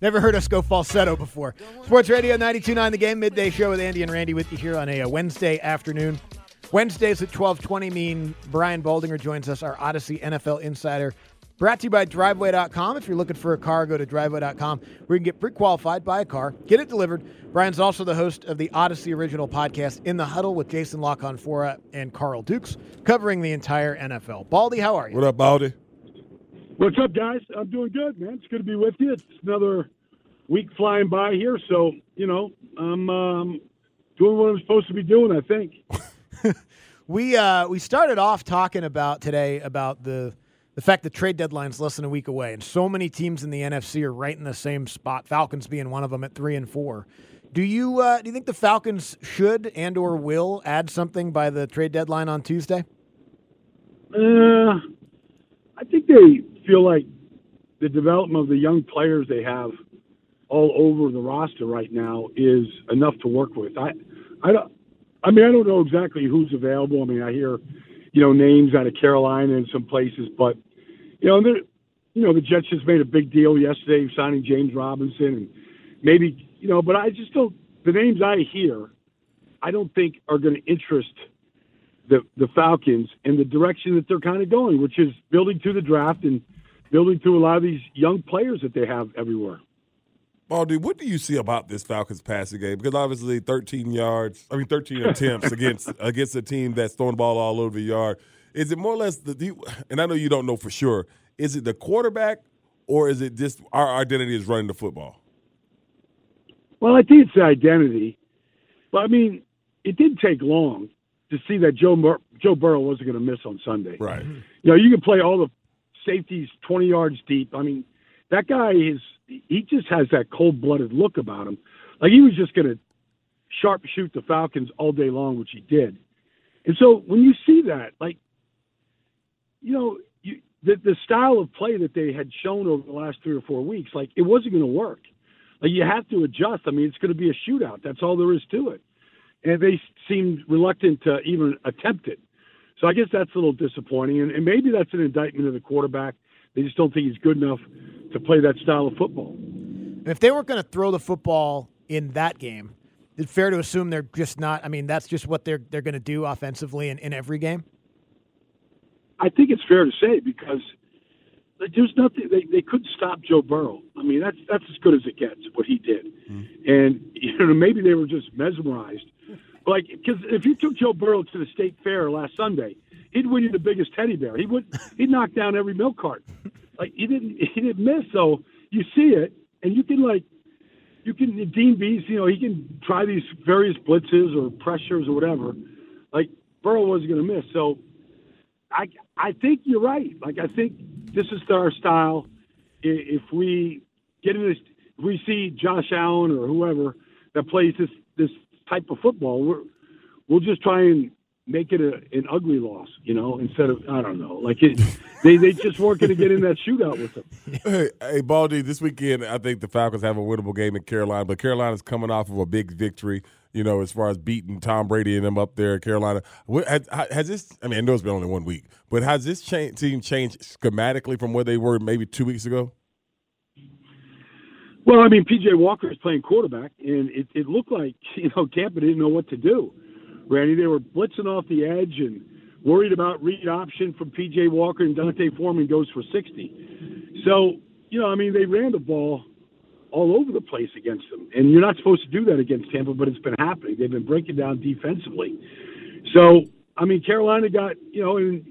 Never, heard us go falsetto before. Sports Radio 92.9 The Game, midday show with Andy and Randy with you here on a, Wednesday afternoon. Wednesdays at 1220 mean Brian Baldinger joins us, our Audacy NFL insider. Brought to you by Driveway.com. If you're looking for a car, go to Driveway.com where you can get pre-qualified, buy a car, get it delivered. Brian's also the host of the Audacy original podcast, In the Huddle, with Jason La Canfora and Carl Dukes, covering the entire NFL. Baldy, how are you? What up, Baldy? What's up, guys? I'm doing good, man. It's good to be with you. It's another week flying by here, so you know I'm um, doing what I'm supposed to be doing. I think. we uh, we started off talking about today about the the fact the trade deadline's less than a week away, and so many teams in the NFC are right in the same spot. Falcons being one of them at three and four. Do you uh, do you think the Falcons should and or will add something by the trade deadline on Tuesday? Uh, I think they feel like the development of the young players they have all over the roster right now is enough to work with. I, I don't. I mean, I don't know exactly who's available. I mean, I hear, you know, names out of Carolina and some places, but you know, there, you know, the Jets just made a big deal yesterday signing James Robinson, and maybe, you know, but I just don't. The names I hear, I don't think are going to interest the the Falcons and the direction that they're kind of going, which is building to the draft and building to a lot of these young players that they have everywhere. Baldy, what do you see about this Falcons passing game? Because obviously, 13 yards, I mean, 13 attempts against against a team that's throwing the ball all over the yard. Is it more or less the? And I know you don't know for sure. Is it the quarterback, or is it just our identity is running the football? Well, I think it's the identity. But I mean, it didn't take long to see that Joe Mur- Joe Burrow wasn't going to miss on Sunday. Right. You know, you can play all the safeties 20 yards deep. I mean, that guy is he just has that cold-blooded look about him. Like he was just going to sharpshoot the Falcons all day long, which he did. And so when you see that, like, you know, you, the the style of play that they had shown over the last three or four weeks, like it wasn't going to work. Like you have to adjust. I mean, it's going to be a shootout. That's all there is to it. And they seemed reluctant to even attempt it. So I guess that's a little disappointing. And, and maybe that's an indictment of the quarterback. They just don't think he's good enough to play that style of football. If they weren't going to throw the football in that game, is it fair to assume they're just not? I mean, that's just what they're they're going to do offensively in, in every game. I think it's fair to say because there's nothing they, they couldn't stop Joe Burrow. I mean, that's that's as good as it gets what he did, mm. and you know maybe they were just mesmerized. Like, because if you took Joe Burrow to the state fair last Sunday, he'd win you the biggest teddy bear. He would he'd knock down every milk cart. Like he didn't he didn't miss. So you see it, and you can like you can Dean Pees, you know, he can try these various blitzes or pressures or whatever. Like Burrow wasn't going to miss. So I I think you're right. Like I think this is our style. If we get in this, if we see Josh Allen or whoever that plays this type of football, we're we'll just try and make it a, an ugly loss, you know, instead of I don't know, like it, they they just weren't going to get in that shootout with them. Hey, hey, Baldy, this weekend I think the Falcons have a winnable game in Carolina, but Carolina's coming off of a big victory. You know, as far as beating Tom Brady and them up there in Carolina, has, has this? I mean, I know it's been only one week, but has this cha- team changed schematically from where they were maybe two weeks ago? Well, I mean, PJ Walker is playing quarterback, and it, it looked like you know Tampa didn't know what to do. Randy, they were blitzing off the edge and worried about read option from PJ Walker, and D'Onta Foreman goes for 60. So, you know, I mean, they ran the ball all over the place against them. And you're not supposed to do that against Tampa, but it's been happening. They've been breaking down defensively. So, I mean, Carolina got, you know, and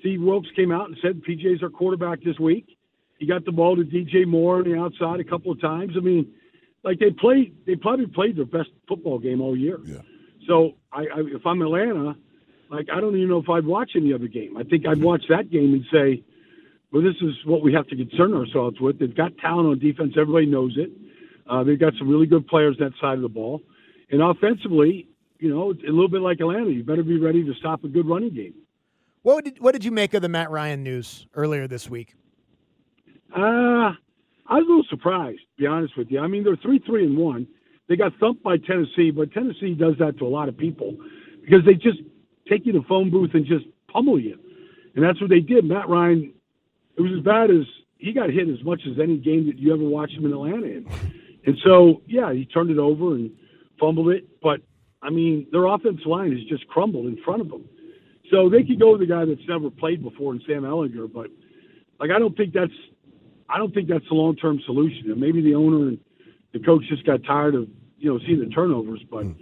Steve Wilks came out and said PJ's our quarterback this week. He got the ball to DJ Moore on the outside a couple of times. I mean, like they played, they probably played their best football game all year. Yeah. So I, I if I'm Atlanta, like I don't even know if I'd watch any other game. I think I'd watch that game and say, well, this is what we have to concern ourselves with. They've got talent on defense. Everybody knows it. Uh, they've got some really good players that side of the ball. And offensively, you know, a little bit like Atlanta, you better be ready to stop a good running game. What did what did you make of the Matt Ryan news earlier this week? Uh, I was a little surprised, to be honest with you. I mean, they're three, three, and one. They got thumped by Tennessee, but Tennessee does that to a lot of people because they just take you to the phone booth and just pummel you, and that's what they did. Matt Ryan it was as bad as he got hit as much as any game that you ever watched him in Atlanta in. And so, yeah, he turned it over and fumbled it. But I mean, their offensive line has just crumbled in front of them. So they could go with the guy that's never played before in Sam Ehlinger, but like I don't think that's I don't think that's the long term solution. And maybe the owner and the coach just got tired of you know seeing the turnovers, but. Mm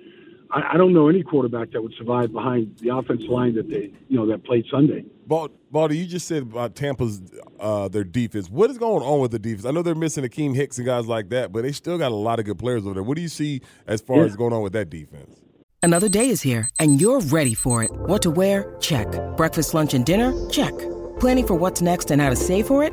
I, I, don't know any quarterback that would survive behind the offensive line that they, you know, that played Sunday. Baldy, you just said about Tampa's uh, their defense. What is going on with the defense? I know they're missing Akiem Hicks and guys like that, but they still got a lot of good players over there. What do you see as far yeah. as going on with that defense? Another day is here, and you're ready for it. What to wear? Check. Breakfast, lunch, and dinner? Check. Planning for what's next and how to save for it?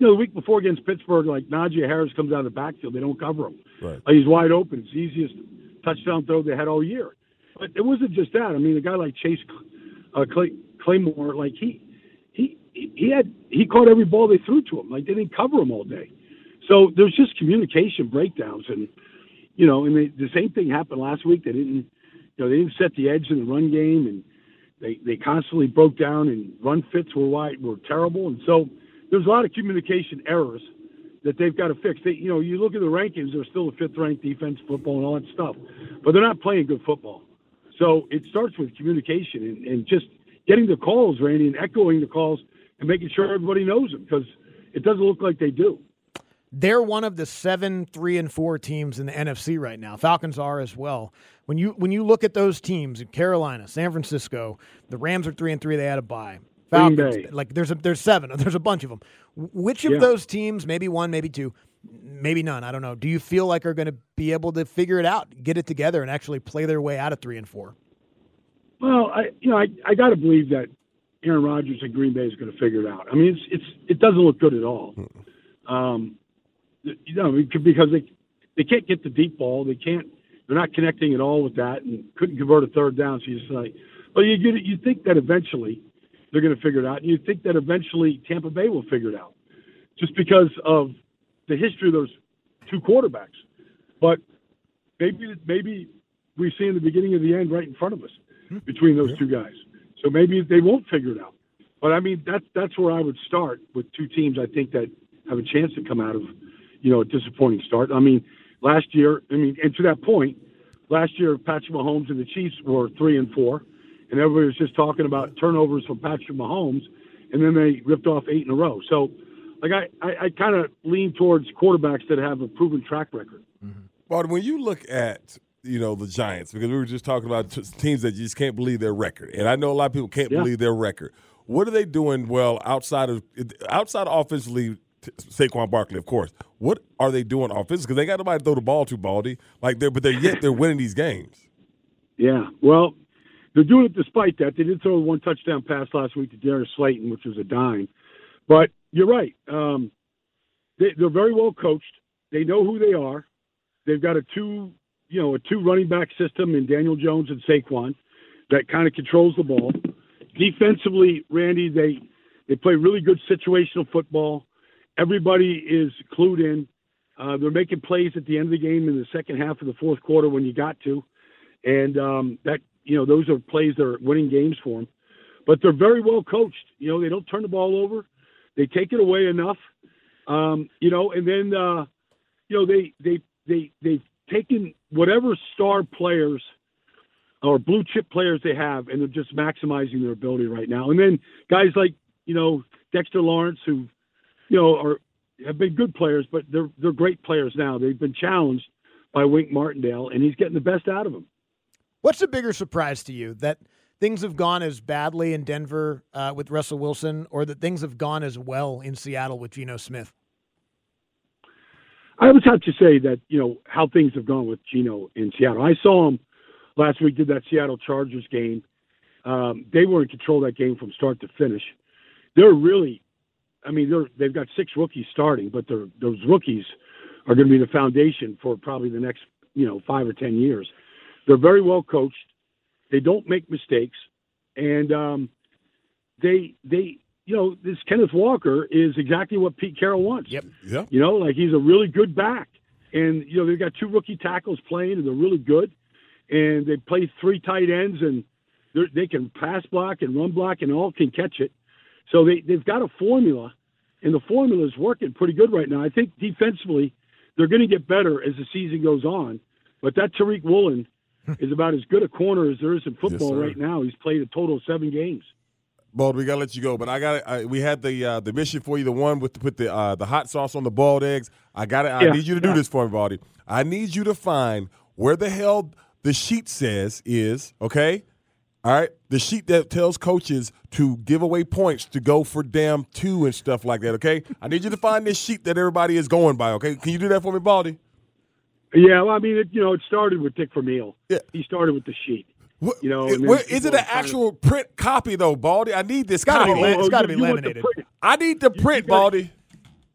you know, the week before against Pittsburgh, like Najee Harris comes out of the backfield, they don't cover him. Right. Like, he's wide open. It's the easiest touchdown throw they had all year. But it wasn't just that. I mean, a guy like Chase uh, Clay, Claymore, like he he he had he caught every ball they threw to him. Like they didn't cover him all day. So there's just communication breakdowns, and you know, and they, the same thing happened last week. They didn't, you know, they didn't set the edge in the run game, and they they constantly broke down, and run fits were wide, were terrible, and so there's a lot of communication errors that they've got to fix. They, you know, you look at the rankings; they're still a fifth-ranked defense football and all that stuff, but they're not playing good football. So it starts with communication and, and just getting the calls, Randy, and echoing the calls and making sure everybody knows them because it doesn't look like they do. They're one of the seven, three, and four teams in the NFC right now. Falcons are as well. When you when you look at those teams, in Carolina, San Francisco, the Rams are three and three. They had a bye. Falcons, like there's a there's seven. There's a bunch of them. Which of yeah. those teams, maybe one, maybe two, maybe none. I don't know. Do you feel like are going to be able to figure it out, get it together, and actually play their way out of three and four? Well, I you know I I got to believe that Aaron Rodgers and Green Bay is going to figure it out. I mean, it's it's it doesn't look good at all. Um, you know, because they they can't get the deep ball. They can't. They're not connecting at all with that, and couldn't convert a third down. So you just like, but you you think that eventually they're going to figure it out, and you think that eventually Tampa Bay will figure it out, just because of the history of those two quarterbacks. But maybe maybe we see in the beginning of the end right in front of us hmm. between those two guys. So maybe they won't figure it out. But I mean, that's that's where I would start with two teams. I think that have a chance to come out of, you know, a disappointing start. I mean, last year, I mean, and to that point, last year Patrick Mahomes and the Chiefs were three and four, and everybody was just talking about turnovers from Patrick Mahomes, and then they ripped off eight in a row. So like I, I, I kind of lean towards quarterbacks that have a proven track record. Mm-hmm. But when you look at you know the Giants, because we were just talking about teams that you just can't believe their record, and I know a lot of people can't yeah. believe their record. What are they doing well outside of outside offensively? Saquon Barkley, of course. What are they doing offensively? Because they got nobody to throw the ball to, Baldy. Like they're, but they're yet they're winning these games. Yeah, well, they're doing it despite that. They did throw one touchdown pass last week to Darius Slayton, which was a dime. But you're right. Um, they, they're very well coached. They know who they are. They've got a two, you know, a two running back system in Daniel Jones and Saquon that kind of controls the ball. Defensively, Randy, they they play really good situational football. Everybody is clued in. Uh, they're making plays at the end of the game in the second half of the fourth quarter when you got to. and um, that you know those are plays that are winning games for them. But they're very well coached. You know, they don't turn the ball over. They take it away enough. Um, you know, and then uh, you know they they they they've taken whatever star players or blue chip players they have, and they're just maximizing their ability right now. And then guys like you know Dexter Lawrence, who you know are have been good players, but they're they're great players now. They've been challenged by Wink Martindale, and he's getting the best out of them. What's the bigger surprise to you that things have gone as badly in Denver uh, with Russell Wilson, or that things have gone as well in Seattle with Geno Smith? I would have to say that you know how things have gone with Geno in Seattle. I saw him last week. Did that Seattle Chargers game? Um, they were in control that game from start to finish. They're really, I mean, they're they've got six rookies starting, but those rookies are going to be the foundation for probably the next you know five or ten years. They're very well coached. They don't make mistakes, and um, they they you know this Kenneth Walker is exactly what Pete Carroll wants. Yep. Yeah. You know, like he's a really good back, and you know they've got two rookie tackles playing, and they're really good, and they play three tight ends, and they can pass block and run block, and all can catch it. So they they've got a formula, and the formula is working pretty good right now. I think defensively they're going to get better as the season goes on, but that Tariq Woolen is about as good a corner as there is in football sir. right now. He's played a total of seven games. Bald, we gotta let you go, but I got I, we had the uh, the mission for you, the one with to put the uh, the hot sauce on the boiled eggs. I got it. I Yeah, need you to do this for me, Baldy. I need you to find where the hell the sheet says is okay. All right, the sheet that tells coaches to give away points to go for damn two and stuff like that. Okay, I need you to find this sheet that everybody is going by. Okay, can you do that for me, Baldy? Yeah, well, I mean, it, you know, it started with Dick Vermeil. Yeah. He started with the sheet. What, You know, it- where, is it an trying to- actual print copy though, Baldy? I need this gotta copy. be la- it's oh, gotta you- be you laminated. I need the print, gotta- Baldy.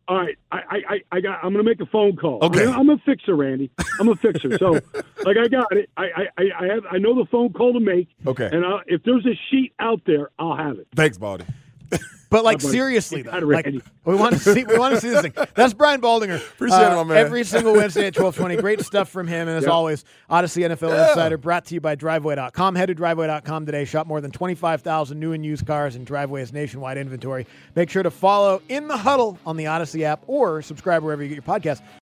All right, I, I, I, I got. I'm going to make a phone call. Okay. I'm, gonna- I'm a fixer, Randy. I'm a fixer. So, like, I got it. I, I, I- I have. I know the phone call to make. Okay. And i if there's a sheet out there, I'll have it. Thanks, Baldy. But like seriously, though, like we want to see, we want to see this thing. That's Brian Baldinger. Appreciate uh, it, man. Every single Wednesday at twelve twenty. Great stuff from him, and as Yeah. always, Audacy NFL Insider brought to you by Driveway.com. Head to Driveway.com today. Shop more than twenty five thousand new and used cars, and Driveway's nationwide inventory. Make sure to follow in the huddle on the Audacy app or subscribe wherever you get your podcast.